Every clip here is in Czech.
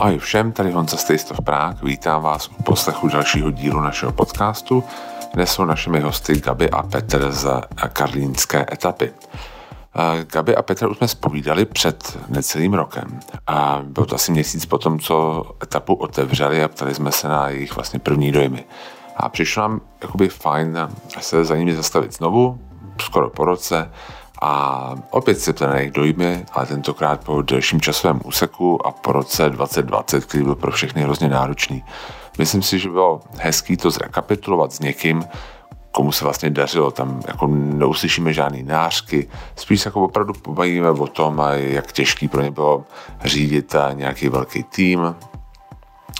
Ahoj všem, tady Honza of Prague. Vítám vás u poslechu dalšího dílu našeho podcastu. Dnes jsou našimi hosty Gabi a Petr z karlínské etapy. Gabi a Petr už jsme spovídali před necelým rokem a byl to asi měsíc po tom, co etapu otevřeli a ptali jsme se na jejich vlastně první dojmy. A přišlo nám jakoby fajn se za nimi zastavit znovu, skoro po roce a opět se na jejich dojmy, ale tentokrát po delším časovém úseku a po roce 2020, který byl pro všechny hrozně náročný. Myslím si, že bylo hezký to zrekapitulovat s někým, komu se vlastně dařilo. Tam jako neuslyšíme žádný nářky, spíš jako opravdu pobavíme o tom, jak těžký pro ně bylo řídit nějaký velký tým,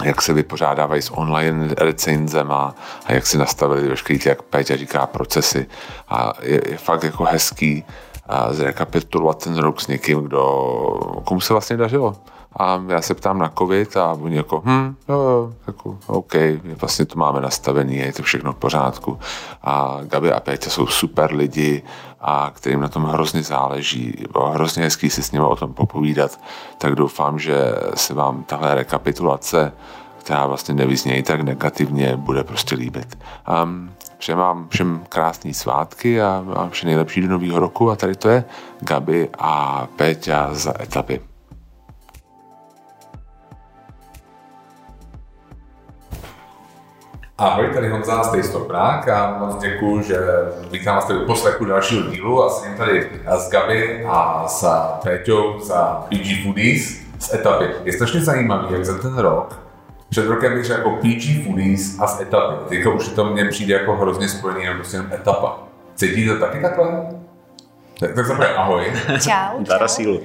jak se vypořádávají s online recenzema a jak si nastavili veškerý, jak Péťa říká, procesy. A je, je fakt jako hezký a zrekapitulovat ten rok s někým, kdo, komu se vlastně dařilo. A já se ptám na covid a oni jako, hm, jo, jako, OK, vlastně to máme nastavený, je to všechno v pořádku. A Gabi a Péťa jsou super lidi, a kterým na tom hrozně záleží. Bylo hrozně hezký si s nimi o tom popovídat, tak doufám, že se vám tahle rekapitulace, která vlastně nevyznějí tak negativně, bude prostě líbit. Um, Přeji vám všem krásný svátky a, a vše nejlepší do nového roku a tady to je Gabi a Péťa za etapy. Ahoj, tady Honza z Taste a moc děkuji, že vítám vás tady poslechu dalšího dílu a jsem tady s Gabi a s Péťou za PG Foodies z etapy. Je strašně zajímavý, jak za ten rok před rokem bych řekl jako PG Foodies a z etapy. Teďka už to mně přijde jako hrozně spojený jenom prostě jenom etapa. Cítíte to taky takhle? Tak, tak zaprvé ahoj. Čau. Dara sílu.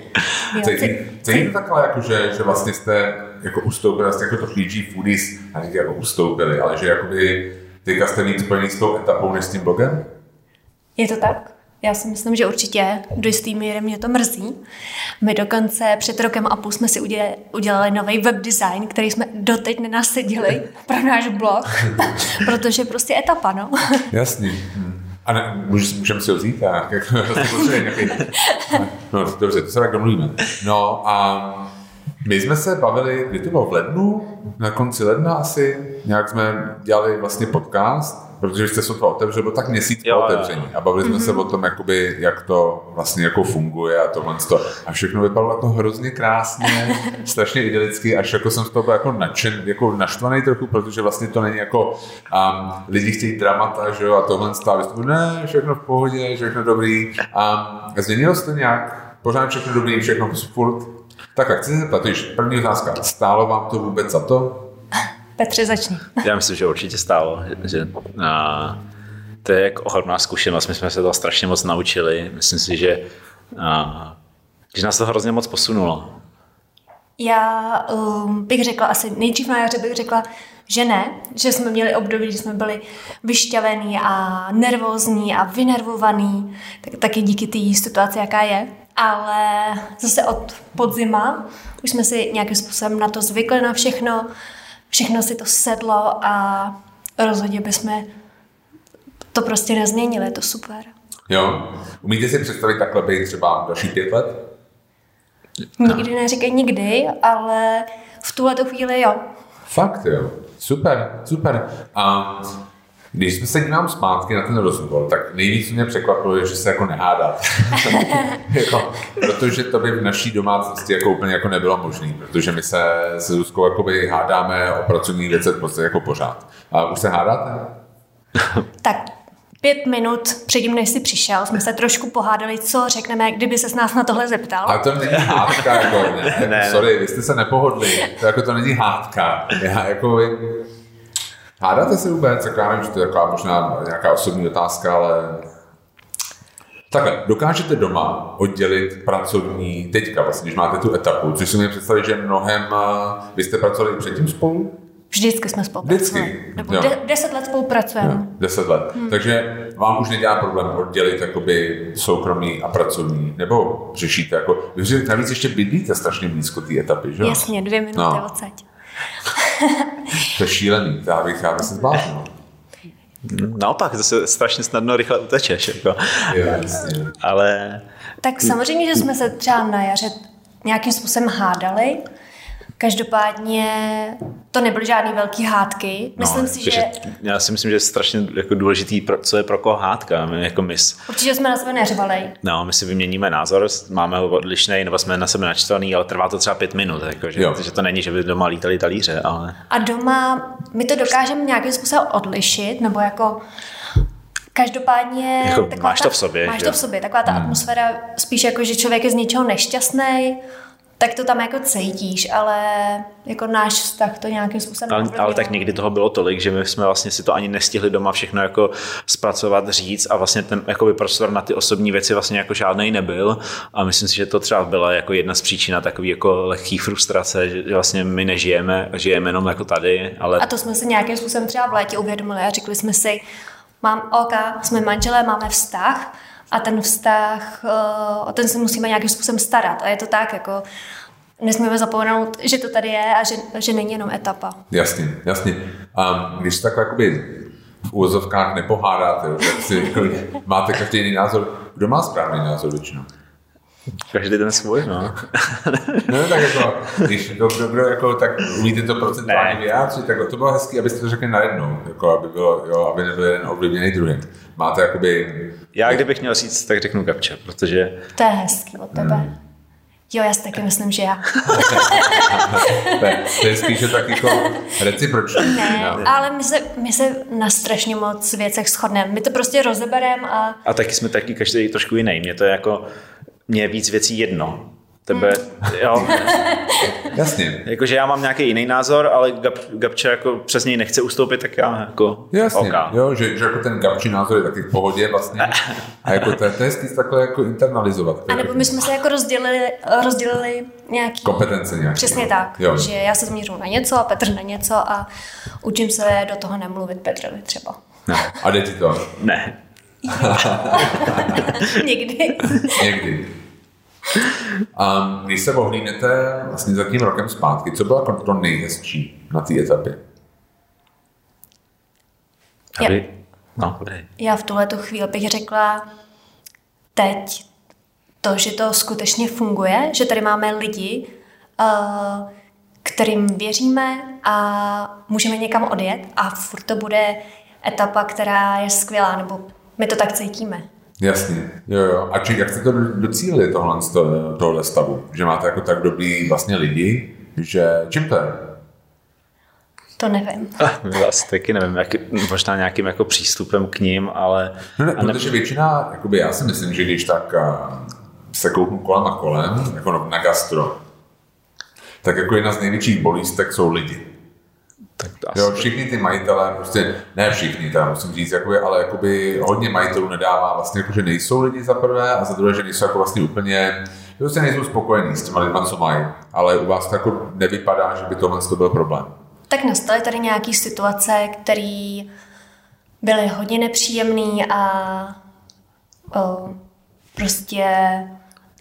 Cítíte takhle, jako, že, že vlastně jste jako ustoupili, vlastně jako to PG Foodies, a jako ustoupili, ale že jakoby teďka jste víc spojený s tou etapou než s tím blogem? Je to tak? Já si myslím, že určitě do jistý míry mě to mrzí. My dokonce před rokem a půl jsme si udělali, udělali nový web design, který jsme doteď nenasedili pro náš blog, protože prostě etapa, no. Jasný. A ne, můžeme si ho vzít a jak, no, dobře, to se tak domluvíme. No a my jsme se bavili, kdy to bylo v lednu, na konci ledna asi, nějak jsme dělali vlastně podcast protože jste to otevřeli, bylo tak měsíc jo, po otevření a bavili jsme mm-hmm. se mhm. o tom, jakoby, jak to vlastně jako funguje a tohle to. A všechno vypadalo jako hrozně krásně, strašně idylicky, až jako jsem z toho byl jako nadšen, jako naštvaný trochu, protože vlastně to není jako um, lidi chtějí dramata, že jo, a tohle stále, ne, všechno v pohodě, všechno dobrý. Um, změnilo se to nějak? Pořád všechno dobrý, všechno furt. Tak a chci se zeptat, první otázka, stálo vám to vůbec za to? Petře, začni. Já myslím, že určitě stálo. Že, a, to je jako ohromná zkušenost. My jsme se to strašně moc naučili. Myslím si, že, a, že nás to hrozně moc posunulo. Já um, bych řekla, asi nejdřív na jaře bych řekla, že ne, že jsme měli období, kdy jsme byli vyšťavení a nervózní a vynervovaní, tak, taky díky té situaci, jaká je. Ale zase od podzima už jsme si nějakým způsobem na to zvykli na všechno, všechno si to sedlo a rozhodně bychom to prostě nezměnili, je to super. Jo. Umíte si představit takhle být třeba další pět let? Nikdy neříkej nikdy, ale v tuhle chvíli jo. Fakt jo. Super, super. A když jsme se dívám zpátky na ten rozhovor, tak nejvíc mě překvapilo, že se jako nehádá. jako, protože to by v naší domácnosti jako úplně jako nebylo možné, protože my se s Ruskou jakoby hádáme o pracovní věcech prostě jako pořád. A už se hádáte? tak pět minut předtím, než jsi přišel, jsme se trošku pohádali, co řekneme, kdyby se s nás na tohle zeptal. Ale to není hádka, jako, ne, ne, sorry, vy jste se nepohodli, to jako to není hádka. Já, jako, Hádáte se vůbec? Jako já nevím, že to je taková možná nějaká osobní otázka, ale Takhle, dokážete doma oddělit pracovní, teďka vlastně, když máte tu etapu, což si mi představit, že mnohem, vy jste pracovali předtím spolu? Vždycky jsme spolupracovali. Vždycky. Nebo de, deset let spolupracujeme. Jo, deset let. Hmm. Takže vám už nedělá problém oddělit jakoby soukromý a pracovní, nebo řešíte jako, vy navíc ještě bydlíte strašně blízko té etapy, že? Jasně, dvě minuty no. odsaď. To je šílený, já bych, já bych se zbláznil. Naopak, to se strašně snadno rychle utečeš. Jako. Jo, jasně. Ale... Tak samozřejmě, že jsme se třeba na jaře nějakým způsobem hádali, Každopádně to nebyly žádný velký hádky. No, Myslím si, že... Já si myslím, že je strašně jako důležitý, pro, co je pro koho hádka. My, jako my, Určitě jsme na sebe neřvali. no, my si vyměníme názor, máme ho odlišný, nebo jsme na sebe načtvaný, ale trvá to třeba pět minut. Jako, že, Jo. že to není, že by doma lítali talíře, ale A doma my to dokážeme nějakým způsobem odlišit, nebo jako Každopádně... Jako taková máš to v sobě, Máš že to v sobě. Taková ta Hmm. atmosféra, spíš jako, že člověk je z něčeho nešťastný, tak to tam jako cítíš, ale jako náš vztah to nějakým způsobem Ale, ale tak někdy toho bylo tolik, že my jsme vlastně si to ani nestihli doma všechno jako zpracovat, říct a vlastně ten jakoby prostor na ty osobní věci vlastně jako žádnej nebyl. A myslím si, že to třeba byla jako jedna z příčin takový jako lehký frustrace, že vlastně my nežijeme, žijeme jenom jako tady, ale A to jsme si nějakým způsobem třeba v létě uvědomili a řekli jsme si, mám OK, jsme manželé, máme vztah a ten vztah, eh, o ten se musíme nějakým způsobem starat. A je to tak, jako nesmíme zapomenout, že to tady je a že, že není jenom etapa. Jasně, jasně. A když takhle jakoby v úvozovkách nepohádáte, tak si jako, máte každý jiný názor. Kdo má správný názor většinou? Každý ten svůj, no. No tak jako, když kdo, kdo jako, tak umíte to procentuálně vyjádřit, tak to bylo hezký, abyste to řekli najednou, jako aby, bylo, jo, aby nebyl jeden ovlivněný druhým. Máte jakoby, Já kdybych měl říct, tak řeknu Gabče, protože To je hezký od tebe. Hmm. Jo, já si taky myslím, že já. to je, to je spíše tak jako reciproční. Ne, ale my se, my se na strašně moc věcech shodneme. My to prostě rozebereme a A taky jsme taky každý trošku jiný. Mě to je jako, mě je víc věcí jedno. Tebe, jo, Jasně. jakože já mám nějaký jiný názor, ale Gab, Gabča jako přes něj nechce ustoupit, tak já jako Jasně, OK. jo, že, že jako ten gabčí názor je taky v pohodě vlastně. A jako to, je- to je takhle jako internalizovat. A nebo my jsme se jako rozdělili, rozdělili nějaký... Kompetence nějaké. Přesně tak, Jo. že já se zmířu na něco a Petr na něco a učím se do toho nemluvit Petrovi třeba. No, A jde ti to? ne. Někdy. Někdy. A když se ohlídnete vlastně za tím rokem zpátky, co bylo to nejhezčí na té etapě? Aby, no, dobrý. Já v tuhle chvíli bych řekla teď to, že to skutečně funguje, že tady máme lidi, eh, kterým věříme a můžeme někam odjet a furt to bude etapa, která je skvělá, nebo my to tak cítíme. Jasně, jo, jo. A či, jak jste to docílili tohle, tohle stavu? Že máte jako tak dobrý vlastně lidi, že čím to je? To nevím. Asi taky nevím, jak, možná nějakým jako přístupem k ním, ale... No ne, a ne, protože většina, jakoby já si myslím, že když tak a, se kouknu kolem a kolem, jako na- na gastro, tak jako jedna z největších bolístek jsou lidi. Tak to asi, Jo, všichni ty majitelé, prostě ne všichni, teda musím říct, jakoby, ale jakoby hodně majitelů nedává vlastně, jako, že nejsou lidi za prvé a za druhé, že nejsou jako vlastně úplně, že prostě nejsou spokojení s těma lidma, co mají. Ale u vás to jako nevypadá, že by tohle to byl problém. Tak nastaly tady nějaké situace, které byly hodně nepříjemné a o, prostě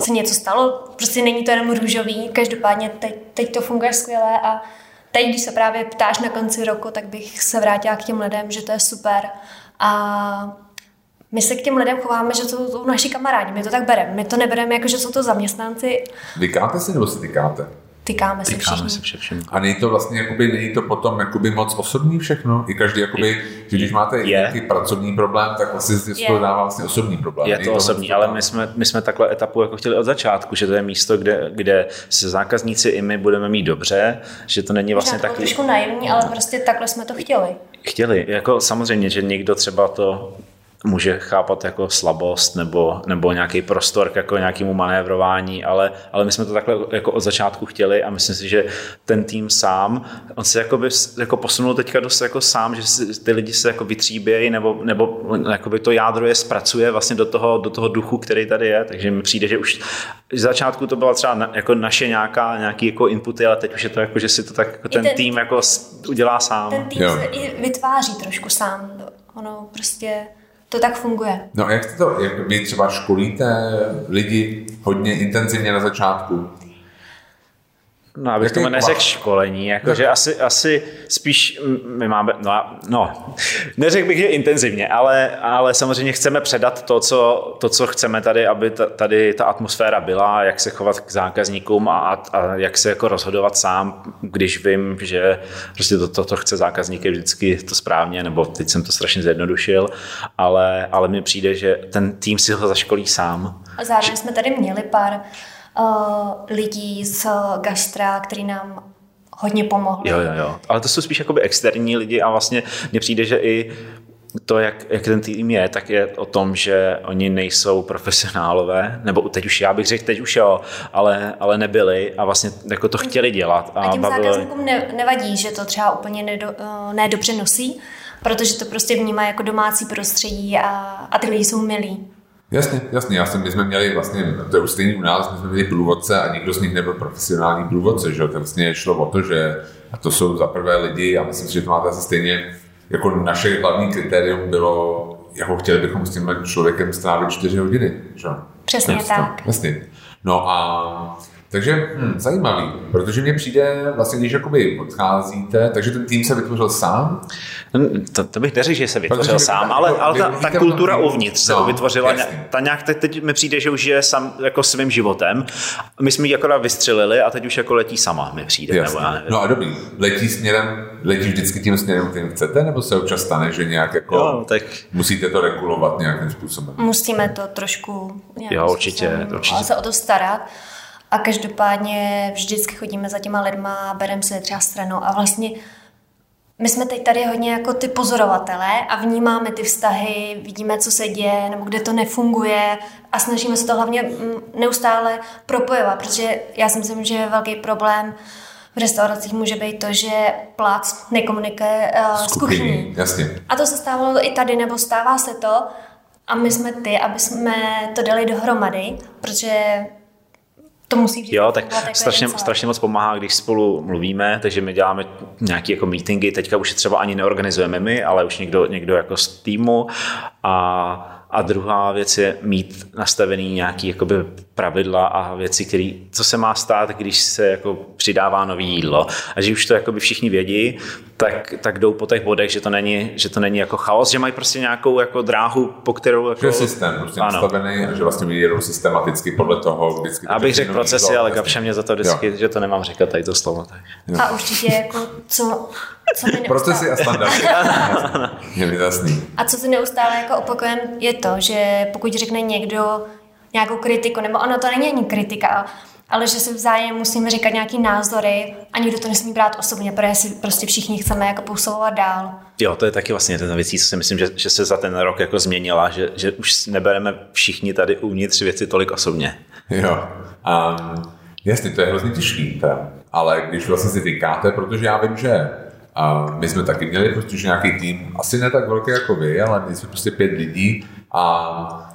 se něco stalo. Prostě není to jenom růžový, každopádně teď, teď to funguje skvěle a teď, když se právě ptáš na konci roku, tak bych se vrátila k těm lidem, že to je super a my se k těm lidem chováme, že jsou to naši kamarádi, my to tak bereme. My to nebereme jako, že jsou to zaměstnanci, Vykáte si nebo si tykáte? Tykáme Tykáme všichni. se vše všem. A není to vlastně, jakoby, není to potom jakoby moc osobní všechno? I každý, jakoby, že když máte Je. nějaký pracovní problém, tak vlastně z toho dává vlastně osobní problém. Je Není to osobní, ale my jsme, my jsme takhle etapu jako chtěli od začátku, že to je místo, kde, kde se zákazníci i my budeme mít dobře, že to není vlastně to takový... trošku naivní, ale prostě takhle jsme to chtěli. Chtěli, jako samozřejmě, že někdo třeba to může chápat jako slabost nebo, nebo nějaký prostor k jako nějakému manévrování, ale, ale my jsme to takhle jako od začátku chtěli a myslím si, že ten tým sám, on se jakoby, jako posunul teďka dost jako sám, že si, ty lidi se jako vytříbějí nebo, nebo jakoby to jádro je zpracuje vlastně do toho, do toho duchu, který tady je, takže mi přijde, že už z začátku to byla třeba na, jako naše nějaká, nějaký jako inputy, ale teď už je to jako, že si to tak jako ten, ten- tým jako udělá sám. Ten tým Jo. se i vytváří trošku sám. Ono prostě to tak funguje. No a jak to, jak vy třeba školíte lidi hodně intenzivně na začátku? No, abych tomu neřekl školení, jakože no. asi, asi spíš my máme, no, no neřekl bych, že intenzivně, ale, ale samozřejmě chceme předat to co, to, co chceme tady, aby tady ta atmosféra byla, jak se chovat k zákazníkům a, a jak se jako rozhodovat sám, když vím, že prostě to, to, to chce zákazník je vždycky to správně, nebo teď jsem to strašně zjednodušil, ale, ale mně přijde, že ten tým si ho zaškolí sám. A zároveň jsme tady měli pár uh, lidí z gastra, který nám hodně pomohli. Jo, jo, jo. Ale to jsou spíš jakoby externí lidi a vlastně mně přijde, že i to, jak, jak ten tým je, tak je o tom, že oni nejsou profesionálové, nebo teď už já bych řekl, teď už jo, ale, ale nebyli a vlastně jako to chtěli dělat. A, a těm bavili... zákazníkům ne, nevadí, že to třeba úplně nedo, uh, nedobře nosí, protože to prostě vnímá jako domácí prostředí a, a ty lidi jsou milí. Jasně, jasně. Já jsem, my jsme měli vlastně, to je už stejný u nás, my jsme měli průvodce a nikdo z nich nebyl profesionální průvodce, že to vlastně šlo o to, že a to jsou za prvé lidi a myslím si, že to máte asi stejně, jako naše hlavní kritérium bylo, jako chtěli bychom s tímhle člověkem strávit čtyři hodiny, že? Přesně tak. Jasně. No a takže hm, zajímavý, protože mně přijde vlastně, když jakoby odcházíte, takže ten tým se vytvořil sám? To, to bych neřekl, že se vytvořil protože, sám, ale, ale ta, ta kultura uvnitř se no, vytvořila. Jasný. Ta nějak teď, teď mi přijde, že už je sam jako svým životem. My jsme ji akorát vystřelili a teď už jako letí sama, mi přijde. Nebo já nevím. No a dobrý, letí směrem, letí vždycky tím směrem, kterým chcete, nebo se občas stane, že nějak jako jo, tak... musíte to regulovat nějakým způsobem? Musíme to trošku jo, určitě, určitě. se o to starat. A každopádně vždycky chodíme za těma lidma, bereme se třeba stranou a vlastně my jsme teď tady hodně jako ty pozorovatelé a vnímáme ty vztahy, vidíme, co se děje, nebo kde to nefunguje a snažíme se to hlavně mm, neustále propojovat, protože já si myslím, že velký problém v restauracích může být to, že plác nekomunikuje uh, s kuchyní. Jasně. A to se stávalo i tady, nebo stává se to a my jsme ty, aby jsme to dali dohromady, protože to musí vždycky Jo, tak jako strašně, strašně moc pomáhá, když spolu mluvíme, takže my děláme nějaké jako meetingy, teďka už třeba ani neorganizujeme my, ale už někdo, někdo jako z týmu. A a druhá věc je mít nastavený nějaký jakoby pravidla a věci, které, co se má stát, když se jako přidává nový jídlo. A že už to jakoby všichni vědí, tak, tak jdou po těch bodech, že to není, že to není jako chaos, že mají prostě nějakou jako dráhu, po kterou... Jako... Že je systém prostě ano. nastavený a že vlastně jedou systematicky podle toho vždycky. Abych řekl procesy, jídlo, ale Gabša mě za to vždycky, jo. že to nemám říkat tady to slovo. Tak. A určitě jako co, co mi Procesy a standardy. je mi jasný. A co si neustále jako opakujem, je to, že pokud řekne někdo nějakou kritiku, nebo ono to není ani kritika, ale že si vzájemně musíme říkat nějaký názory a nikdo to nesmí brát osobně, protože si prostě všichni chceme jako pousouvat dál. Jo, to je taky vlastně ten věcí, co si myslím, že, že se za ten rok jako změnila, že, že už nebereme všichni tady uvnitř věci tolik osobně. Jo, um, jasně, to je hrozně těžký, teda. ale když vlastně si říkáte, protože já vím, že a my jsme taky měli prostě nějaký tým, asi ne tak velký jako vy, ale my jsme prostě pět lidí a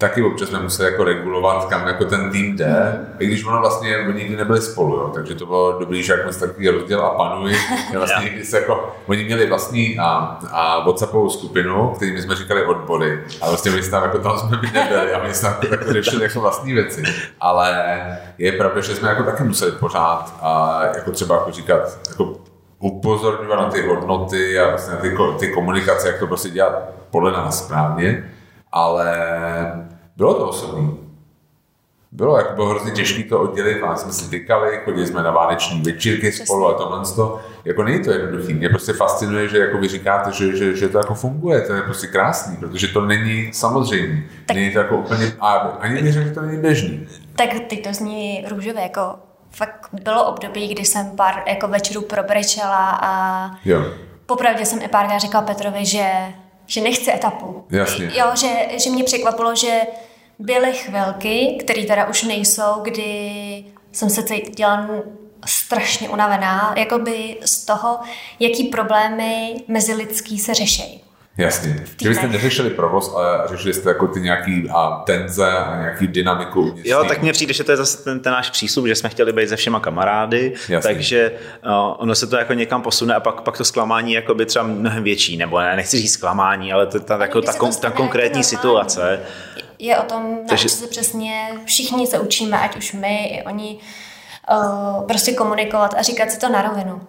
taky občas jsme museli jako regulovat, kam jako ten tým jde, i když ono vlastně oni nikdy nebyli spolu, jo, takže to bylo dobrý, že jak jsme takový rozděl a panuj, vlastně někdy se jako, oni měli vlastní a, a WhatsAppovou skupinu, kterým jsme říkali odbory, a vlastně my tam jako tam jsme by nebyli a my jsme jako, jako řešili jako vlastní věci, ale je pravda, že jsme jako taky museli pořád a jako třeba jako říkat, jako upozorňovat na ty hodnoty a vlastně na ty, ty komunikace, jak to prostě dělat podle nás správně, ale bylo to osobní. Bylo, jako bylo hrozně těžké to oddělit, a jsme si tykali, chodili jsme na vánoční večírky spolu a tohle to. Jako není to jednoduché. Mě prostě fascinuje, že jako vy říkáte, že, že, že, to jako funguje, to je prostě krásný, protože to není samozřejmé. Není to jako úplně, a ani neřekl, že to není běžný. Tak teď to zní růžové, jako fakt bylo období, kdy jsem pár jako večerů probrečela a jo. popravdě jsem i párkrát říkala Petrovi, že, že nechci etapu. Jasně. Jo, že, že mě překvapilo, že byly chvilky, které teda už nejsou, kdy jsem se cítila strašně unavená, jakoby z toho, jaký problémy mezilidský se řeší. Jasně. Že byste neřešili provoz, ale řešili jste jako ty nějaký a tenze a nějaký dynamiku. Jo, tak mně přijde, že to je zase ten, ten náš přístup, že jsme chtěli být se všema kamarády, Jasně. takže uh, ono se to jako někam posune a pak, pak to zklamání jako by třeba mnohem větší, nebo ne, nechci říct zklamání, ale to, ta, jako, ta, kon, ta konkrétní situace. Je o tom, takže... se přesně všichni se učíme, ať už my, i oni, uh, prostě komunikovat a říkat si to na rovinu.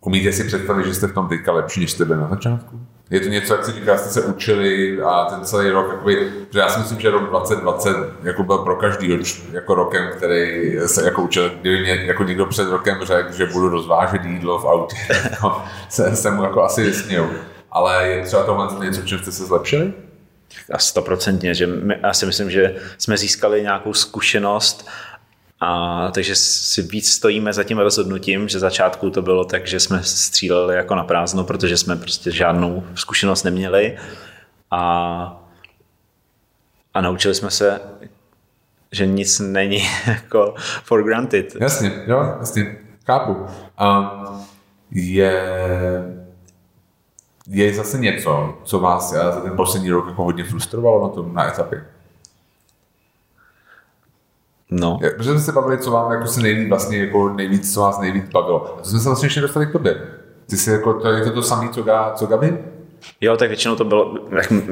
Umíte si představit, že jste v tom teďka lepší, než jste byli na začátku? Je to něco, jak se říká, jste se učili a ten celý rok, jakoby, že já si myslím, že rok 2020 jako byl pro každý jako rokem, který se jako učil, kdyby mě jako někdo před rokem řekl, že budu rozvážet jídlo v autě, jako, se, se mu jako asi vysměl. Ale je třeba tohle něco, čím jste se zlepšili? A stoprocentně, že my, já si myslím, že jsme získali nějakou zkušenost a takže si víc stojíme za tím rozhodnutím, že začátku to bylo tak, že jsme stříleli jako na prázdno, protože jsme prostě žádnou zkušenost neměli a, a naučili jsme se, že nic není jako for granted. Jasně, jo, jasně, chápu. Um, je, je zase něco, co vás za ten poslední rok jako hodně frustrovalo na tom na etapě? No. Je, protože jsme se bavili, co vám jako se nejvíc, vlastně jako nejvíc, co vás nejvíc bavilo. A to jsme se vlastně ještě dostali k tobě. Ty jsi jako, to je to, to samé, co, co Gabi? Jo, tak většinou to bylo,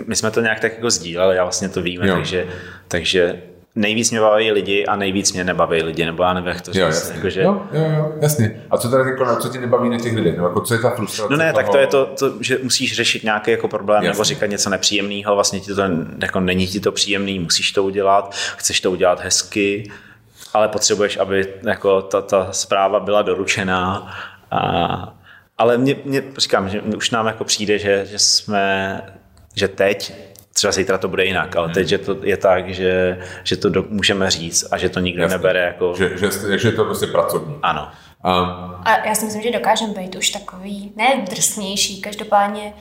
my jsme to nějak tak jako sdíleli, já vlastně to víme, takže, takže nejvíc mě baví lidi a nejvíc mě nebaví lidi, nebo já nevím, jak to říct. Jo, jasně. Jako, že... jo, jo, jo, jasně. A co teda jako, co ti nebaví na těch lidech? Nebo jako, co je ta frustrace? No ne, toho... tak to je to, to, že musíš řešit nějaký jako problém jasně. nebo říkat něco nepříjemného, vlastně ti to jako není ti to příjemný, musíš to udělat, chceš to udělat hezky, ale potřebuješ, aby jako ta, ta zpráva byla doručená. A, ale mě, mě, říkám, že už nám jako přijde, že, že jsme, že teď, třeba zítra to bude jinak, ale teď že to je tak, že, že to do, můžeme říct a že to nikdo Jasně. nebere jako... Že, že, že to prostě pracovní. Ano. Um, a já si myslím, že dokážeme být už takový, ne drsnější, každopádně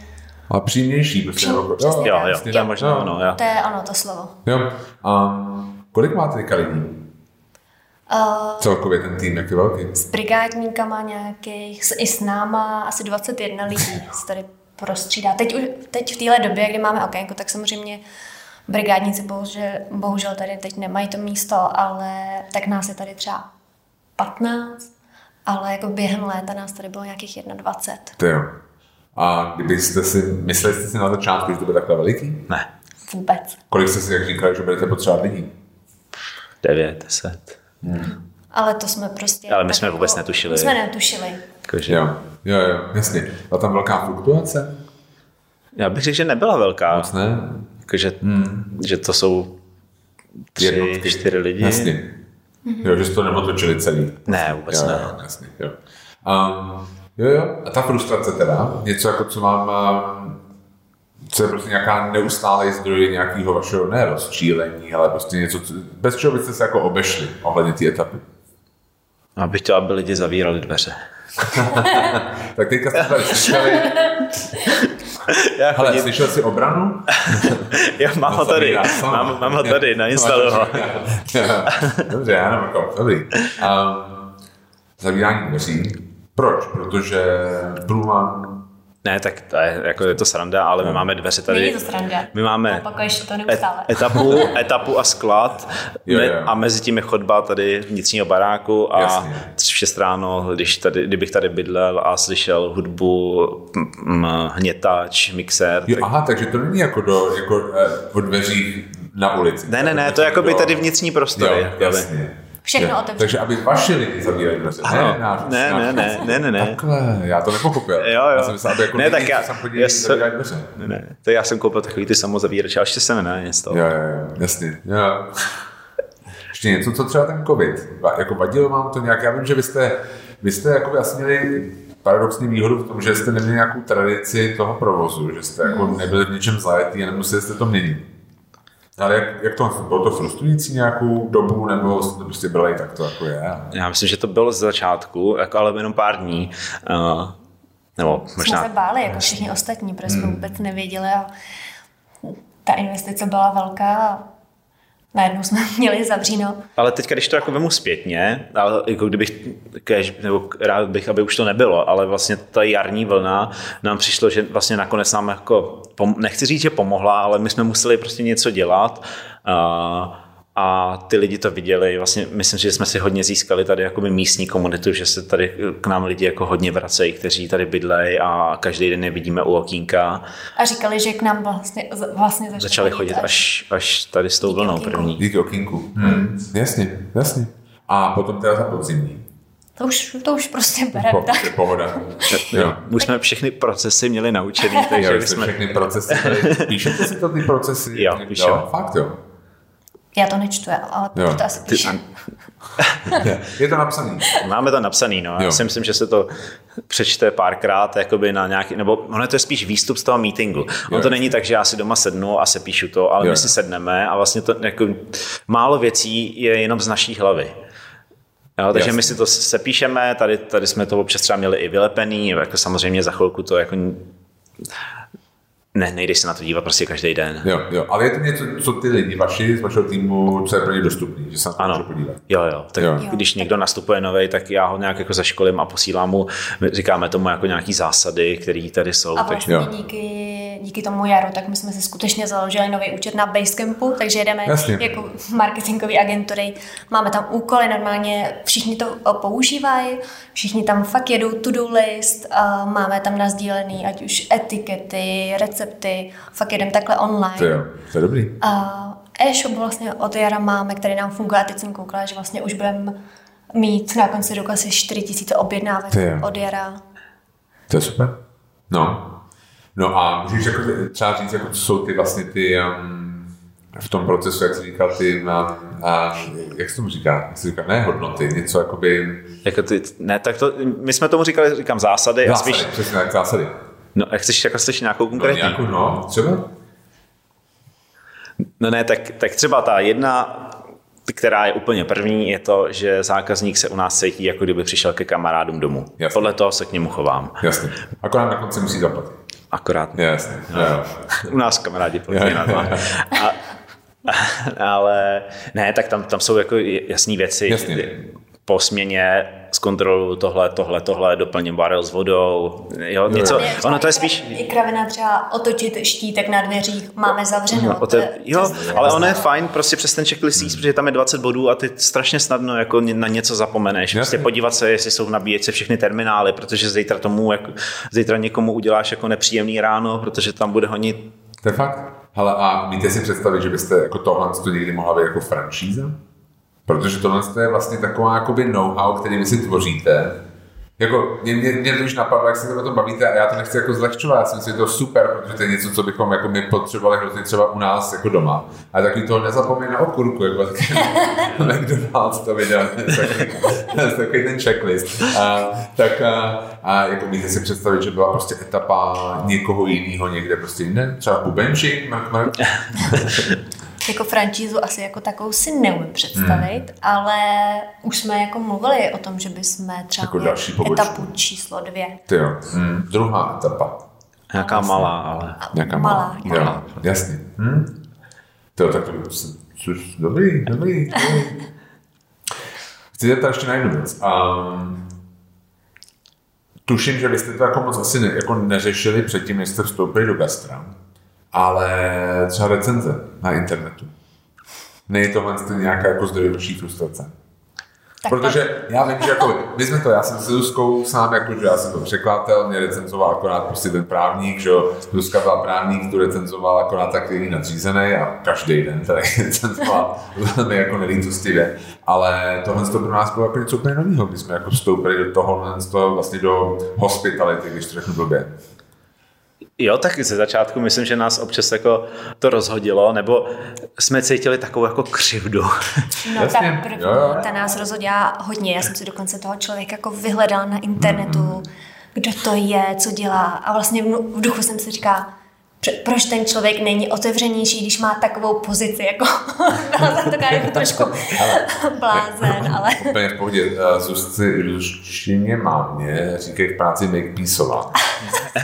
a přímější. Prostě, Přím, jo, jo, jo, jo, to je možná, ano, jo. To je ano, to slovo. Jo. Um, kolik máte teďka lidí? Uh, Celkově ten tým, jak je velký? S brigádníkama nějakých, i s náma asi 21 lidí tady prostřídá. Teď, teď v téhle době, kdy máme okénko, tak samozřejmě brigádníci bohužel, bohužel tady teď nemají to místo, ale tak nás je tady třeba 15, ale jako během léta nás tady bylo nějakých 21. To jo. A kdybyste si, mysleli jste si na začátku, že to bude takhle veliký? Ne. Vůbec. Kolik jste si jak říkali, že budete potřebovat lidí? 9, 10. Hmm. Ale to jsme prostě... Ale my jsme vůbec jako, netušili. My jsme netušili. Jakože... Jo, jo, jo, jasně. A tam velká fluktuace? Já bych řekl, že nebyla velká. Moc ne? Jakože, hmm. že to jsou tři, Jednotky. čtyři lidi. Jasně. Jo, že jste to neotočili celý. Ne, vůbec jo, ne. Jo, jasně, jo. Um, jo, jo. A ta frustrace teda, něco jako co mám um, co je prostě nějaká neustálý zdroj nějakého vašeho ne rozčílení, ale prostě něco, bez čeho byste se jako obešli ohledně té etapy. Abych chtěl, aby lidi zavírali dveře. tak teďka jste tady slyšeli. Já chodím... Ale slyšel jsi obranu? jo, mám ho tady. Mám, mám ho tady, nainstaluji ho. Dobře, já nevím, jako, dobrý. Um, zavírání dveří. Proč? Protože průman ne, tak to je, jako je to sranda, ale my máme dveře tady. Není to sranda. My máme to neustále. etapu, etapu a sklad jo, jo. a mezi tím je chodba tady vnitřního baráku a Jasně. v 6 ráno, když tady, kdybych tady bydlel a slyšel hudbu, m, hnětač, mixér. Jo, tak... Aha, takže to není jako, do, jako eh, od dveří na ulici. Ne, ne, ne, to je jako by tady vnitřní prostory. Jo, jasně. Všechno je. otevřené. Takže aby vaši lidi zavírali dveře. Ano. Ne, náš, ne, náš, ne, ne, ne, ne, ne. Takhle, já to nepochopil. Jo, jo. Já jsem myslel, aby jako ne, tak já, jsem chodil já jsem, ne, ne, to já jsem koupil takový ty samozavírače, ale ještě se ne, něco. Jo, jo, jo, jasně. Jo. Ještě něco, co třeba ten covid, jako vadilo vám to nějak, já vím, že vy jste, vy jste jako asi měli paradoxní výhodu v tom, že jste neměli nějakou tradici toho provozu, že jste jako nebyli v něčem zajetý a nemuseli jste to měnit. Ale jak, jak to bylo to frustrující nějakou dobu, nebo jste to prostě byli tak to jako je? Já myslím, že to bylo z začátku, jako ale jenom pár dní. Uh, nebo možná... Jsme se báli, jako všichni ostatní, protože jsme hmm. vůbec nevěděli a ta investice byla velká a najednou jsme měli zavříno. Ale teď, když to jako vemu zpětně, ale jako kdybych, kež, nebo rád bych, aby už to nebylo, ale vlastně ta jarní vlna nám přišlo, že vlastně nakonec nám jako, nechci říct, že pomohla, ale my jsme museli prostě něco dělat. A, a ty lidi to viděli. Vlastně myslím, že jsme si hodně získali tady jakoby místní komunitu, že se tady k nám lidi jako hodně vracejí, kteří tady bydlejí a každý den je vidíme u okýnka. A říkali, že k nám vlastně, vlastně začali chodit až, až tady s tou vlnou první. Díky okýnku. Hmm. Jasně, jasně. A potom teda ta podzimní. To už, to už prostě berem Po, tak. pohoda. Jo. Už jsme všechny procesy měli naučený, takže Jo, jsme... všechny procesy. Píšete si to ty procesy? Jo, píšeme. jo Fakt jo. Já to nečtu, ale Jo. to asi píše. Je to napsaný. Máme to napsaný, no. Jo. Já si myslím, že se to přečte párkrát jakoby na nějaký, nebo ono to je spíš výstup z toho meetingu. Ono to není tak, že já si doma sednu a se píšu to, ale Jo. my si sedneme a vlastně to jako málo věcí je jenom z naší hlavy. Jo, takže Jasně. my si to sepíšeme, tady, tady jsme to občas třeba měli i vylepený, jako samozřejmě za chvilku to jako ne, nejdeš se na to dívat prostě každý den. Jo, jo. Ale je to něco, co ty lidi vaši z vašeho týmu, co je pro ně dostupný, že se na to Ano, podívat. jo, jo. Tak Jo. když někdo nastupuje nový, tak já ho nějak jako zaškolím a posílám mu, my říkáme tomu jako nějaký zásady, které tady jsou. A takže vlastně Jo. díky, díky tomu jaru, tak my jsme si skutečně založili nový účet na Basecampu, takže jedeme Jasně. jako marketingové agentury. Máme tam úkoly, normálně všichni to o, používají, všichni tam fakt jedou to-do list, a máme tam nazdílený ať už etikety, recepty, fakt jedeme takhle online. To jo, to je dobrý. A e-shop vlastně od jara máme, který nám funguje a teď jsem koukala, že vlastně už budeme mít na konci roku asi 4 000 objednávek od jara. To je super. No. No a můžeš jako třeba říct, jako, co jsou ty vlastně ty um, v tom procesu, jak jsi říkal, ty, um, a, jak se tomu říká, jak se říká, ne hodnoty, něco jakoby Jako ty, ne, tak to, my jsme tomu říkali, říkám zásady, zásady, a spíš, přesně tak, zásady. No, jak chceš, jako chceš nějakou No, konkrétní? nějakou, no, třeba? No ne, tak, tak třeba ta jedna, která je úplně první, je to, že zákazník se u nás cítí, jako kdyby přišel ke kamarádům domů. Jasně. Podle toho se k němu chovám. Jasně. Akorát na konci musí zaplatit. Akorát. Jasně. Jo. U nás kamarádi platí na to. A, ale ne, tak tam, tam jsou jako jasné věci. Jasně. Po směně zkontroluju tohle, tohle, tohle, doplním barel s vodou. Jo, něco, Je třeba ono to je spíš... I kravina třeba otočit štítek na dveřích, máme zavřenou. No, je jo, ale ono je fajn prostě přes ten checklist jíst, protože tam je 20 bodů a ty strašně snadno jako na něco zapomeneš. Prostě Jasně. podívat se, jestli jsou v nabíječce všechny terminály, protože zítra tomu, jako, zítra někomu uděláš jako nepříjemný ráno, protože tam bude honit To je fakt. Hele, a víte si představit, že byste jako tohle to někdy mohla být jako franšíza? Protože tohle je vlastně taková jakoby know-how, který vy si tvoříte. Jako, mě, mě, mě to už napadlo, jak se to o tom bavíte a já to nechci jako zlehčovat, já si myslím, že je to super, protože to je něco, co bychom jako my potřebovali hrozně třeba u nás jako doma. A takový toho nezapomeň na okurku, jako taky McDonald's to viděl, takový, takový ten checklist. A, tak a, a jako můžete si představit, že byla prostě etapa někoho jiného někde prostě jinde, třeba Mark, Mark. Jako franšízu asi jako takovou si neumím představit, Hmm. ale už jsme jako mluvili o tom, že bychom třeba Jako další pobočku. etapu číslo dvě. Ty jo, mm, druhá etapa. nějaká malá, ale... Nějaká Malá, malá. Jo, jasně. Hm? To tak to což, dobrý, dobrý, dobrý. Chci zeptat ještě na jednu věc. Um, tuším, že vy jste to jako moc asi ne, jako neřešili předtím, než jste vstoupili do gastra, ale třeba recenze na internetu. Není tohle nějaká jako zdroj vaší frustrace? Tak Protože já vím, že jako, my jsme to, já jsem s Zuzkou sám, jako, že já jsem to překladatel, mě recenzoval akorát prostě ten právník, že jo, Zuzka byla právník, tu recenzoval akorát tak její nadřízený a každý den tady recenzoval velmi jako nelítostivě, ale tohle to pro nás bylo jako něco úplně nového, my jsme jako vstoupili do toho, z toho vlastně do hospitality, když to řeknu blbě. Jo, tak ze začátku myslím, že nás občas jako to rozhodilo, nebo jsme cítili takovou jako křivdu. No Jasně, ta první, jo, jo. ta nás rozhodila hodně. Já jsem si dokonce toho člověka jako vyhledala na internetu, Mm-hmm. kdo to je, co dělá. A vlastně v duchu jsem si říkala, "Pře- proč ten člověk není otevřenější, když má takovou pozici, jako jsem taková jako trošku blázen, ale Úplně v pohodě. Eh, Zuzci, Zuzčině mámě říkají v práci make peaceová.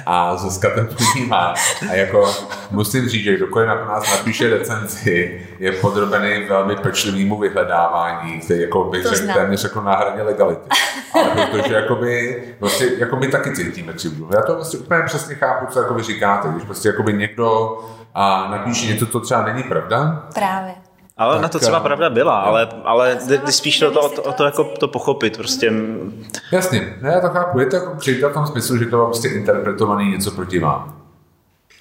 A Zuzka ten první má. A jako musím říct, že kdokoliv na nás napíše recenzi, je podrobený velmi pečlivému vyhledávání, který jako bych To řekl téměř jako na hraně legality. Ale protože jakoby, vlastně, jako my taky cítíme křivdu. Já to vlastně úplně přesně chápu, co jako vy říkáte. Když prostě jakoby někdo a napíše něco, co třeba není pravda, právě. Ale Tak, na to třeba eh, pravda byla, ale, ale jde, jde spíš to, to, vlastně to, to, jako to pochopit. Prostě Jasně, ne, já to chápu. Je to jako křivda v tom smyslu, že to bylo prostě interpretovaný něco proti vám.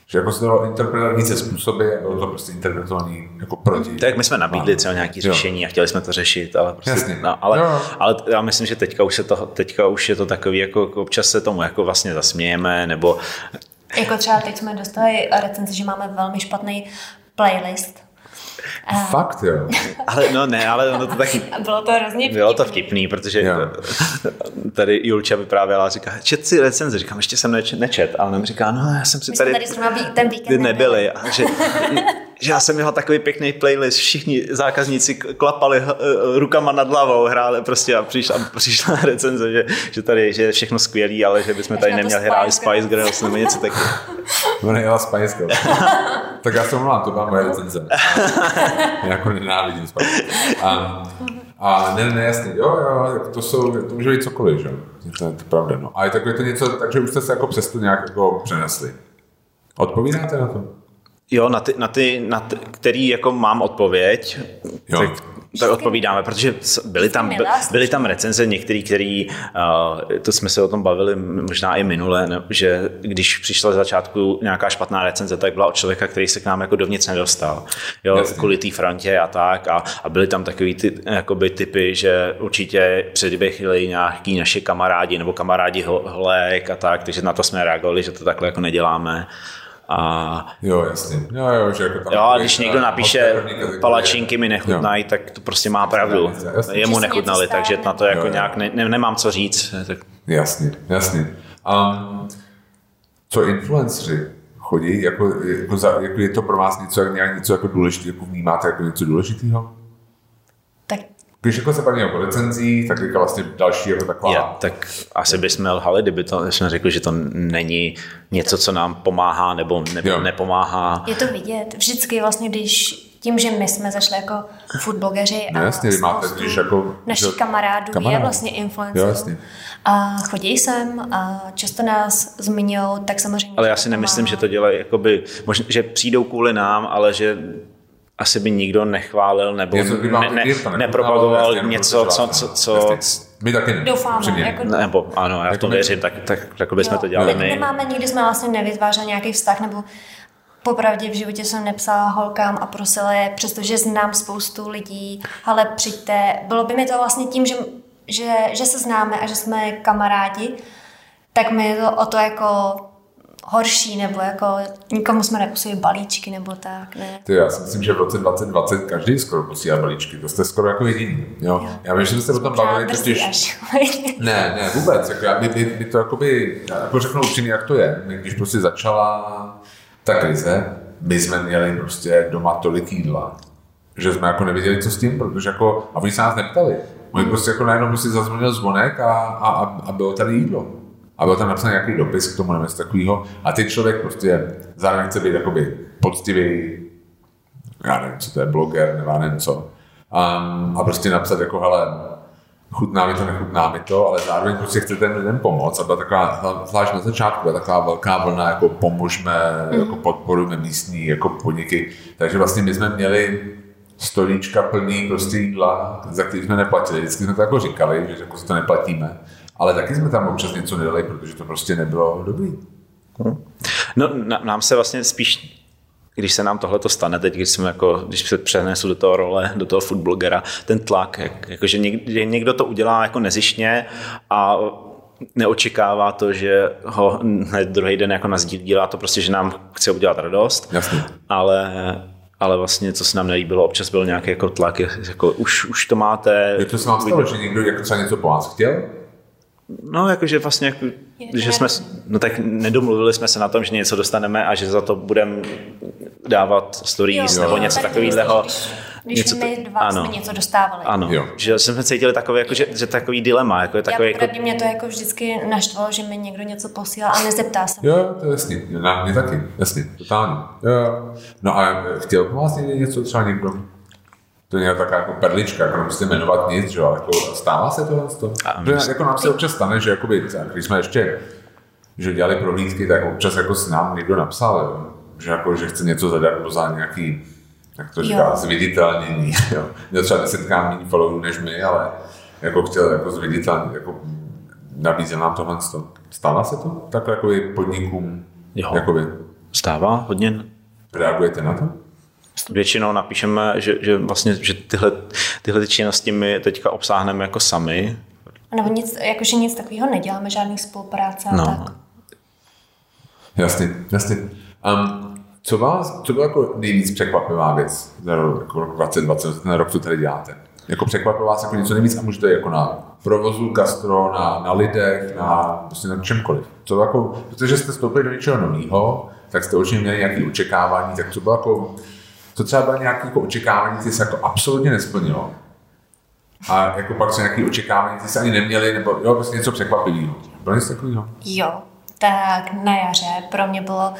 Že jako se to dalo interpretovat více způsoby a bylo to prostě interpretovaný jako proti. Tak my jsme nabídli třeba nějaké řešení a chtěli jsme to řešit, ale prostě, Jasně. no, ale, Jo. ale já myslím, že teďka už, se to, teďka už je to takový, jako občas se tomu jako vlastně zasmějeme, nebo Jako třeba teď jsme dostali recenzi, že máme velmi špatný playlist. Fakt, jo. ale no ne, ale ono to taky bylo to hrozně Bylo to vtipný. vtipný, protože Jo. tady Julča vyprávěla, říká, čet si recenze, říkám, ještě jsem neč- nečet, ale on říká, no já jsem si My jsme tady, tady zrovna ten víkend ty nebyli, a že, že já jsem měla takový pěkný playlist, všichni zákazníci klapali eh, rukama nad hlavou, hráli prostě a přišla, přišla recenze, že, že tady že je všechno skvělý, ale že bychom tady to neměli hrát Spice Girls nebo něco takového. Ona jela Spice Girls. tak já se omlouvám, to byla moje recenze. Já jako nenávidím Spice Girls. A, a ne, ne, jasně, jo, jo, to jsou, to může být cokoliv, že jo. To, je- to je pravda, no. A je takové to něco, takže už jste se jako přesto nějak jako přenesli. Odpovídáte na to? Jo, na ty, na ty, na ty který jako mám odpověď, Jo. tak, tak odpovídáme, protože byly tam, byly tam recenze některý, který, uh, to jsme se o tom bavili možná i minule, ne, že když přišla z začátku nějaká špatná recenze, tak byla od člověka, který se k nám jako dovnitř nedostal. Jo, Jasně. kvůli té frontě a tak. A, a byly tam takový ty jakoby, typy, že určitě předběhli nějaký naši kamarádi nebo kamarádi ho- holek a tak, takže na to jsme reagovali, že to takhle jako neděláme. A Jo, jasně. Jo, jo, že jako tam Jo, a když někdo napíše palačinky mi nechutnají, tak to prostě má pravdu. Jasně. Jemu něco takže na to jako Jo, jo. nějak ne, ne, nemám co říct. Tak Jasně, jasně. Um, co influenceri chodí, jako, jako, za, jako je to pro vás něco, nějak něco jako důležitého, jako vnímáte jako něco důležitého? Když jako se bavíme o recenzích, tak teďka vlastně další jako taková... je, tak asi bychom lhali, kdyby to, jsme řekli, že to není něco, co nám pomáhá nebo ne, Jo. nepomáhá. je to vidět. Vždycky vlastně, když tím, že my jsme zašli jako foodblogeři No a jasně, vy máte když jako... našich že- kamarádů je vlastně jasně. A chodí sem a často nás zmiňují, tak samozřejmě... Ale já si nemyslím, že to dělají, jakoby, možná, že přijdou kvůli nám, ale že asi by nikdo nechválil nebo Něco, ne, ne, nepropagoval jasně, něco, co, co, co. My taky ne. Doufáme, jako- nebo ano, já v Jako tom věřím, tak, tak, tak bychom to dělali my my. nemáme, nikdy jsme vlastně nevytvářeli nějaký vztah, nebo popravdě v životě jsem nepsala holkám a prosila je, přestože znám spoustu lidí, ale přijďte. Bylo by mi to vlastně tím, že, že, že se známe a že jsme kamarádi, tak mi je to o to jako horší, nebo jako nikomu jsme neposílali balíčky, nebo tak, ne. Ty, já si myslím, že v roce 2020 každý skoro posílá balíčky. To jste skoro jako jediný. Jo. Já vím, že jste o tom bavili totiž... Ne, ne, vůbec. Jako já, my, my, my, to jakoby, já jako řeknu upřímně, jak to je. My, když prostě začala ta krize, my jsme měli prostě doma tolik jídla, že jsme jako nevěděli, co s tím, protože jako, a oni se nás neptali. Oni prostě jako najednou prostě zazvonil zvonek a, a, a, a bylo tady jídlo. A byl tam napsán nějaký dopis k tomu nebo něco takového. A ty člověk prostě zároveň chce být jakoby poctivý, já nevím, co to je, bloger, nebo já nevím co. Um, a prostě napsat jako, hele, chutná mi to, nechutná mi to, ale zároveň prostě chce těm lidem pomoct a byla taková, zvlášť na začátku, byla taková velká vlna, jako pomožme, mm. jako podporujeme místní jako podniky. Takže vlastně my jsme měli stolíčka plný prostě jídla, za který jsme neplatili. Vždycky jsme to jako říkali, že jako si to neplatíme. Ale taky jsme tam občas něco nedali, protože to prostě nebylo dobrý. No, na, nám se vlastně spíš když se nám tohle to stane, teď když jsme jako, když se přenesu do toho role, do toho foodblogera, ten tlak, jak, jako, že někdo, někdo to udělá jako nezištně a neočekává to, že ho hned druhý den jako nazdílí, dělá to prostě, že nám chce udělat radost, Jasně. ale ale vlastně, co se nám nelíbilo, občas byl nějaký jako tlak, jako už, už to máte. Je to se vám stalo, že někdo jako třeba něco po vás chtěl? No, jakože vlastně, jako, že jsme, no tak nedomluvili jsme se na tom, že něco dostaneme a že za to budeme dávat stories Jo, nebo jo, něco tak takového. Když, když my dva ano. jsme něco dostávali. Ano, Jo. že jsme cítili takové, jako, že, že takový dilema, jako je takový, Já jako, mě to jako vždycky naštvalo, že mi někdo něco posílá a nezeptá se. Jo, to je jasný. Na mě taky, jasně, totálně. Jo. No a chtěl po vás někdy něco třeba někdo? To je taková jako perlička, jako nemusíte jmenovat nic, že jo, ale jako stává se tohle? To? Že jako nám se občas stane, že jakoby, když jsme ještě že dělali prohlídky, tak občas jako s nám někdo napsal, jo, že, jako, že chce něco zadarmo za nějaký, jak to říká, Jo. zviditelnění. Jo. Měl třeba desetkám méně followů než my, ale jako chtěl jako zviditelnit, jako nabízel nám tohle. Stává se to? Takhle jako podnikům? Jo. Jakoby. stává hodně. Reagujete na to? Většinou napíšeme, že, že vlastně že tyhle, tyhle ty činnosti my teďka obsáhneme jako sami. Nebo nic, jakože nic takového neděláme, žádný spolupráce a No. tak. Jasně, jasně. Um, co vás, co byla jako nejvíc překvapivá věc za rok, jako rok 2020, ten rok, co tady děláte? Jako překvapilo vás jako něco nejvíc a může to jako na provozu, gastro, na, na lidech, na, prostě na čemkoliv. Co jako, protože jste vstoupili do něčeho nového, tak jste určitě měli nějaké očekávání, tak co bylo jako, co třeba bylo nějaké jako očekávání, které se jako absolutně nesplnilo. A jako pak se nějaké očekávání, které se ani neměli, nebo jo, prostě něco překvapivého. Bylo něco takového? Jo, tak na jaře pro mě bylo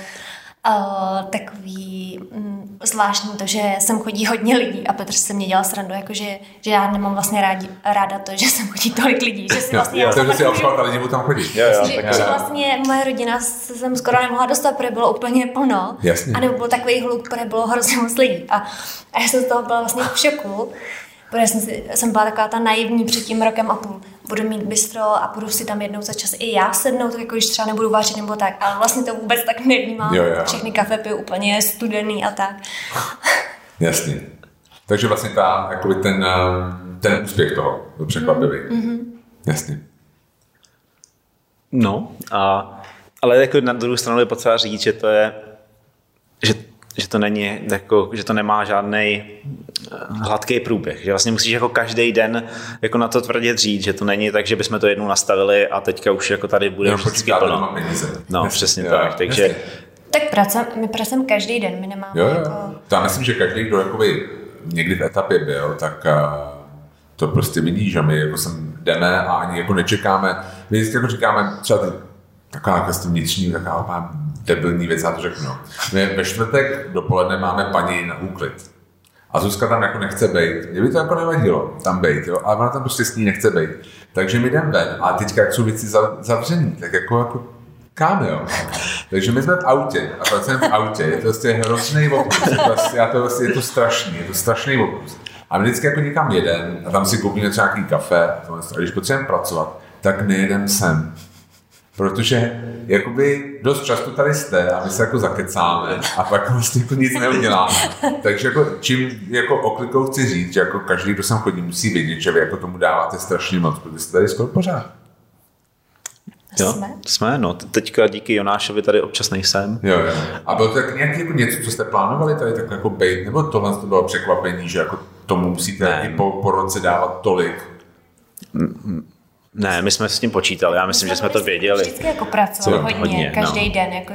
uh, takový mm, zvláštní to, že sem chodí hodně lidí a Petr se mě dělal srandu, jakože, že já nemám vlastně rádi, ráda to, že sem chodí tolik lidí, že si vlastně... já jsem Takže si takový- obchvat a lidi mu tam chodí. Jo, jo, že, tak že vlastně moje rodina se jsem skoro nemohla dostat, protože bylo úplně plno. Jasně. A nebo byl takový hluk, protože bylo hrozně moc lidí. A, a já jsem z toho byla vlastně v šoku, protože jsem, si, jsem byla taková ta naivní před tím rokem a půl. Budu mít bistro a budu si tam jednou za čas i já sednout, tak jako když třeba nebudu vařit nebo tak. Ale vlastně to vůbec tak nevnímám. Jo, jo. Všechny kafe piju úplně studený a tak. Jasně. Takže vlastně ta, jakoby ten, um, ten úspěch toho byl překvapivý. Mm-hmm. Jasně. No, a, ale jako na druhou stranu je potřeba říct, že to je, že, to není, jako, že to nemá žádný hladký průběh, že vlastně musíš jako každý den jako na to tvrdě dřít, že to není tak, že bychom to jednou nastavili a teďka už jako tady bude vždycky plno. No, Jasně, přesně tak, takže jasně. Tak pracem, my pracujeme každý den, my nemáme Jo, jo. jako... To já myslím, že každý, kdo jakoby někdy v etapě byl, tak uh, to prostě vidí, že my jako sem jdeme a ani jako nečekáme. My vždycky jako říkáme, třeba taková jako vnitřní, taková debilní věc, já to řeknu. My ve čtvrtek dopoledne máme paní na úklid. A Zuzka tam jako nechce být. Mě by to jako nevadilo tam být, jo, ale ona tam prostě s ní nechce být. Takže my jdeme ven a teďka, jak jsou věci za- zavřený, tak jako, jako kam, jo. Takže my jsme v autě a pracujeme v autě, je to prostě hrozný okus, je to, prostě, já to prostě, je to strašný, je to strašný okus. A my vždycky jako někam jedem a tam si koupíme třeba nějaký kafe a, a když potřebujeme pracovat, tak nejedem sem. Protože jakoby dost často tady jste a my se jako zakecáme a pak vlastně jako nic neuděláme. Takže jako čím jako oklikou chci říct, že jako každý, kdo sem chodí, musí vědět, že vy jako tomu dáváte strašně moc, protože jste tady skoro pořád. jo, Jsme? jsme, no, teďka díky Jonášovi tady občas nejsem. Jo, jo. A bylo to tak nějaký jako něco, co jste plánovali tady tak jako bejt, nebo tohle to bylo překvapení, že jako tomu musíte Ne. i po, po roce dávat tolik? Ne, my jsme s tím počítali, já myslím, že jsme to věděli. Vždycky jako pracovali Co? hodně, Hodně, každý no. den. Jako,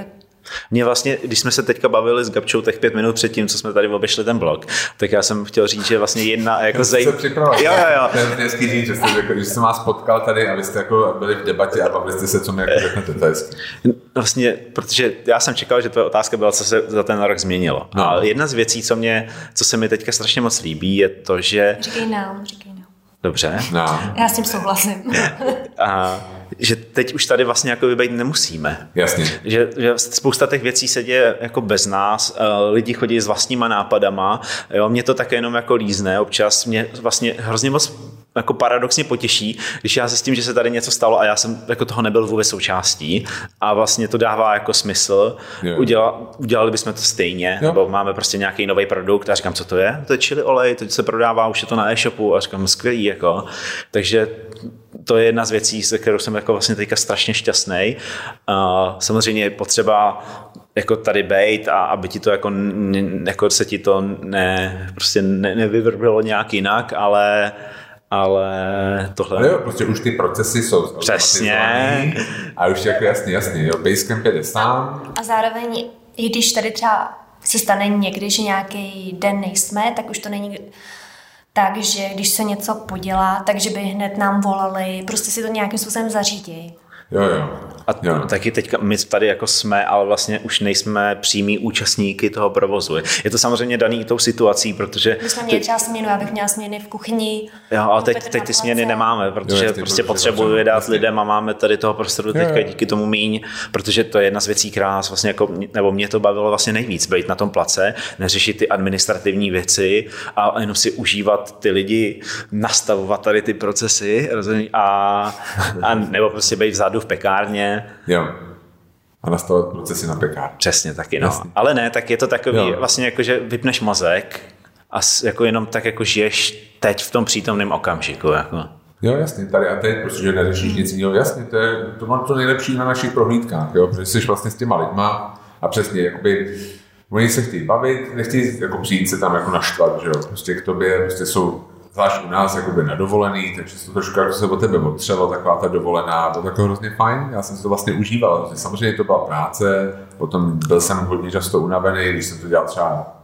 Mě vlastně, když jsme se teďka bavili s Gabčou těch pět minut před tím, co jsme tady obešli ten blog, tak já jsem chtěl říct, že vlastně jedna jako připravili. Jo, jo, jo. To je hezký říct, že, jste, jako, že jsem vás potkal tady a vy jste jako byli v debatě a bavili jste se, co mi jako řeknete, to je hezký. Vlastně, protože já jsem čekal, že tvoje otázka byla, co se za ten rok změnilo. No. A jedna z věcí, co, mě, co se mi teďka strašně moc líbí, je to, že... říkej nám, říkej nám. Dobře. No, Já s tím souhlasím. A, že teď už tady vlastně jako být nemusíme. jasně. Že, že spousta těch věcí se děje jako bez nás, lidi chodí s vlastníma nápadama, jo, mě to také jenom jako lízne, občas mě vlastně hrozně moc jako paradoxně potěší, když já zjistím, že se tady něco stalo a já jsem jako toho nebyl vůbec součástí a vlastně to dává jako smysl, Jo. Uděla, udělali bychom to stejně, Jo. nebo máme prostě nějaký nový produkt a říkám, co to je? To je chili olej, to se prodává, už je to na e-shopu a říkám, skvělý, jako. Takže to je jedna z věcí, se kterou jsem jako vlastně teďka strašně šťastný. Uh, samozřejmě je potřeba jako tady bejt a aby ti to jako, jako se ti to ne, prostě ne, nevyvrbilo nějak jinak, ale ale tohle... Ale jo, prostě už ty procesy jsou Přesně. A už jako jasně, jasně, jo, Basecamp jede sám, A zároveň, i když tady třeba se stane někdy, že nějaký den nejsme, tak už to není tak, že když se něco podělá, takže by hned nám volali, prostě si to nějakým způsobem zařídí. Jo, jo. A jo. taky teďka my tady jako jsme, ale vlastně už nejsme přímí účastníky toho provozu. Je to samozřejmě daný i tou situací, protože... My jsme měli třeba směnu, já bych měla směny v kuchyni. Jo, ale teď, teď ty směny nemáme, protože jasně, prostě protože potřebuji dobře, je dát lidem a máme tady toho prostoru teďka jo. díky tomu míň, protože to je jedna z věcí, která nás vlastně jako, nebo mě to bavilo vlastně nejvíc, být na tom place, neřešit ty administrativní věci a jenom si užívat ty lidi, nastavovat tady ty procesy rozumí, a, a nebo prostě být vzadu v pekárně. jo. a nastavovat procesy na pekár. Přesně taky, no. Jasně. Ale ne, tak je to takový, jo. vlastně jako, že vypneš mozek a jako jenom tak jako žiješ teď v tom přítomném okamžiku. Jako. Jo, jasně, tady a teď, protože neřešíš nic jiného, jasně, to je to, mám to nejlepší na našich prohlídkách, jo, protože jsi vlastně s těma lidma a přesně, jakoby, oni se chtějí bavit, nechtějí jako přijít se tam jako naštvat, že jo, prostě k tobě, prostě jsou zvlášť u nás jakoby na dovolený, takže to trošku jako se o tebe otřelo, taková ta dovolená, bylo jako hrozně fajn, já jsem si to vlastně užíval, samozřejmě to byla práce, potom byl jsem hodně často unavený, když jsem to dělal třeba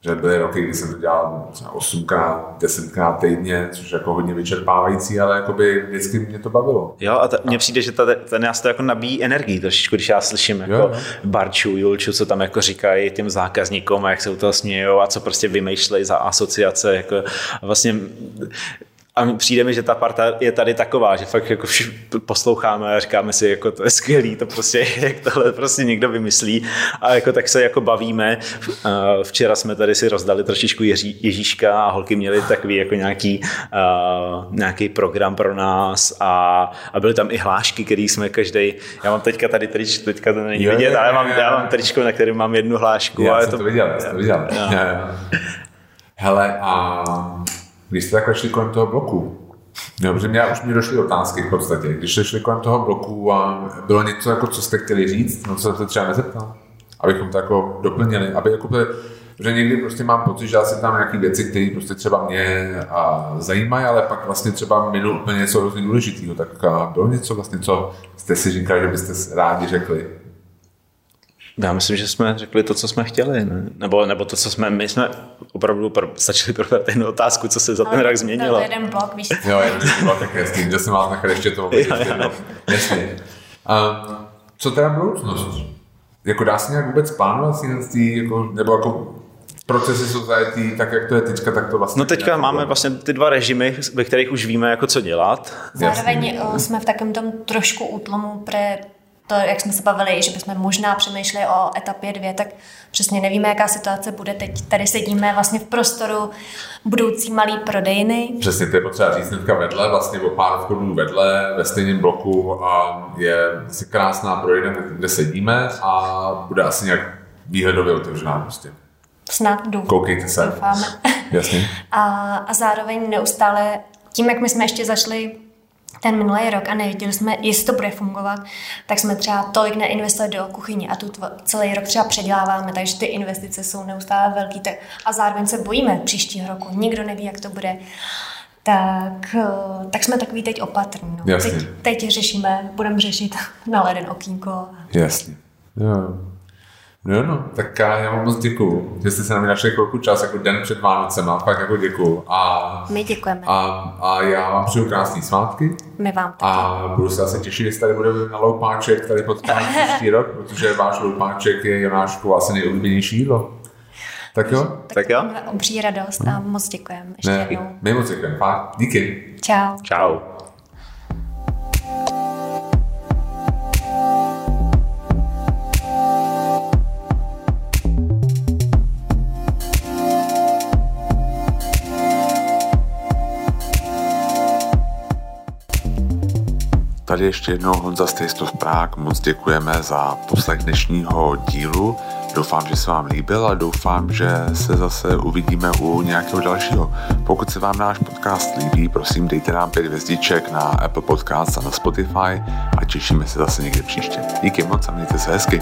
že byly roky, kdy jsem to dělal třeba 8krát, 10krát týdně, což jako hodně vyčerpávající, ale jakoby vždycky mě to bavilo. Jo, a mně přijde, že ten nás to jako nabíjí energii trošičku, když já slyším jako jo, jo. Barču, Julču, co tam jako říkají těm zákazníkům a jak se u toho smějou a co prostě vymýšlejí za asociace. Jako vlastně a přijde mi, že ta parta je tady taková, že fakt jako posloucháme a říkáme si, jako to je skvělý, to prostě, jak tohle prostě někdo vymyslí a jako tak se jako bavíme. Včera jsme tady si rozdali trošičku Ježí, Ježíška a holky měli takový jako nějaký, uh, nějaký program pro nás a, a byly tam i hlášky, které jsme každý. Já mám teďka tady tričku, teďka to není vidět, ale já mám, já mám tričku, na kterém mám jednu hlášku. Já jsem to, to viděl, já jsem to viděl. Hele, a když jste takhle šli kolem toho bloku, protože mě už mi došly otázky v podstatě. Když jste šli kolem toho bloku a bylo něco, jako, co jste chtěli říct, no co jsem se třeba nezeptal, abychom to jako doplnili, aby jako by, že někdy prostě mám pocit, že já tam nějaké věci, které prostě třeba mě a zajímají, ale pak vlastně třeba minul úplně něco hrozně důležitého. Tak bylo něco vlastně, co jste si říkali, že byste rádi řekli? Já myslím, že jsme řekli to, co jsme chtěli. Ne? Nebo, nebo to, co jsme, my jsme opravdu pro, stačili probrat jednu otázku, co se za ten rok změnilo. To jeden blok, víš. Jo, jeden blok, tak jasný, že jsem vás nechal ještě to jo, jo. Jasně. Um, co teda budoucnost? Jako dá se nějak vůbec plánovat si jako, nebo jako procesy society, tak jak to je teďka, tak to vlastně... No teďka máme vlastně ty dva režimy, ve kterých už víme, jako co dělat. Zároveň Jasný. Eh, jsme v takovém tom trošku útlomu pre to, jak jsme se bavili, že bychom možná přemýšleli o etapě dvě, tak přesně nevíme, jaká situace bude teď. Tady sedíme vlastně v prostoru budoucí malý prodejny. Přesně, to je potřeba říct hnedka vedle, vlastně o pár vchodů vedle, ve stejném bloku a je asi krásná prodejna, kde sedíme a bude asi nějak výhledově otevřená prostě. Snad doufám. Koukejte se. Doufáme. Jasně. A, a zároveň neustále tím, jak my jsme ještě zašli ten minulý rok a nevěděli jsme, jestli to bude fungovat, tak jsme třeba tolik neinvestovali do kuchyně a tu celý rok třeba předěláváme, takže ty investice jsou neustále velký tak, a zároveň se bojíme příštího roku. Nikdo neví, jak to bude. Tak, eh, tak jsme takový teď opatrní. No. Teď, teď řešíme, budeme řešit na leden okýnko. Jasně. Jo. No, no, tak já vám moc děkuju, že jste se na mě našli chvilku čas, jako den před Vánocema, fakt jako děkuju. A, My děkujeme. A, a já vám přeju krásné svátky. My vám taky. A budu se asi těšit, jestli tady bude na loupáček, tady potkáme příští rok, protože váš loupáček je Jonášku asi nejoblíbenější jídlo. Tak jo? Tak, tak jo. Obří radost a moc děkujeme. Ještě ne, jednou. My moc děkujeme. Díky. Čau. Čau. Tady ještě jednou Honza of Prague, moc děkujeme za poslech dnešního dílu. Doufám, že se vám líbil a doufám, že se zase uvidíme u nějakého dalšího. Pokud se vám náš podcast líbí, prosím dejte nám pět hvězdiček na Apple Podcast a na Spotify a těšíme se zase někde příště. Díky moc a mějte se hezky.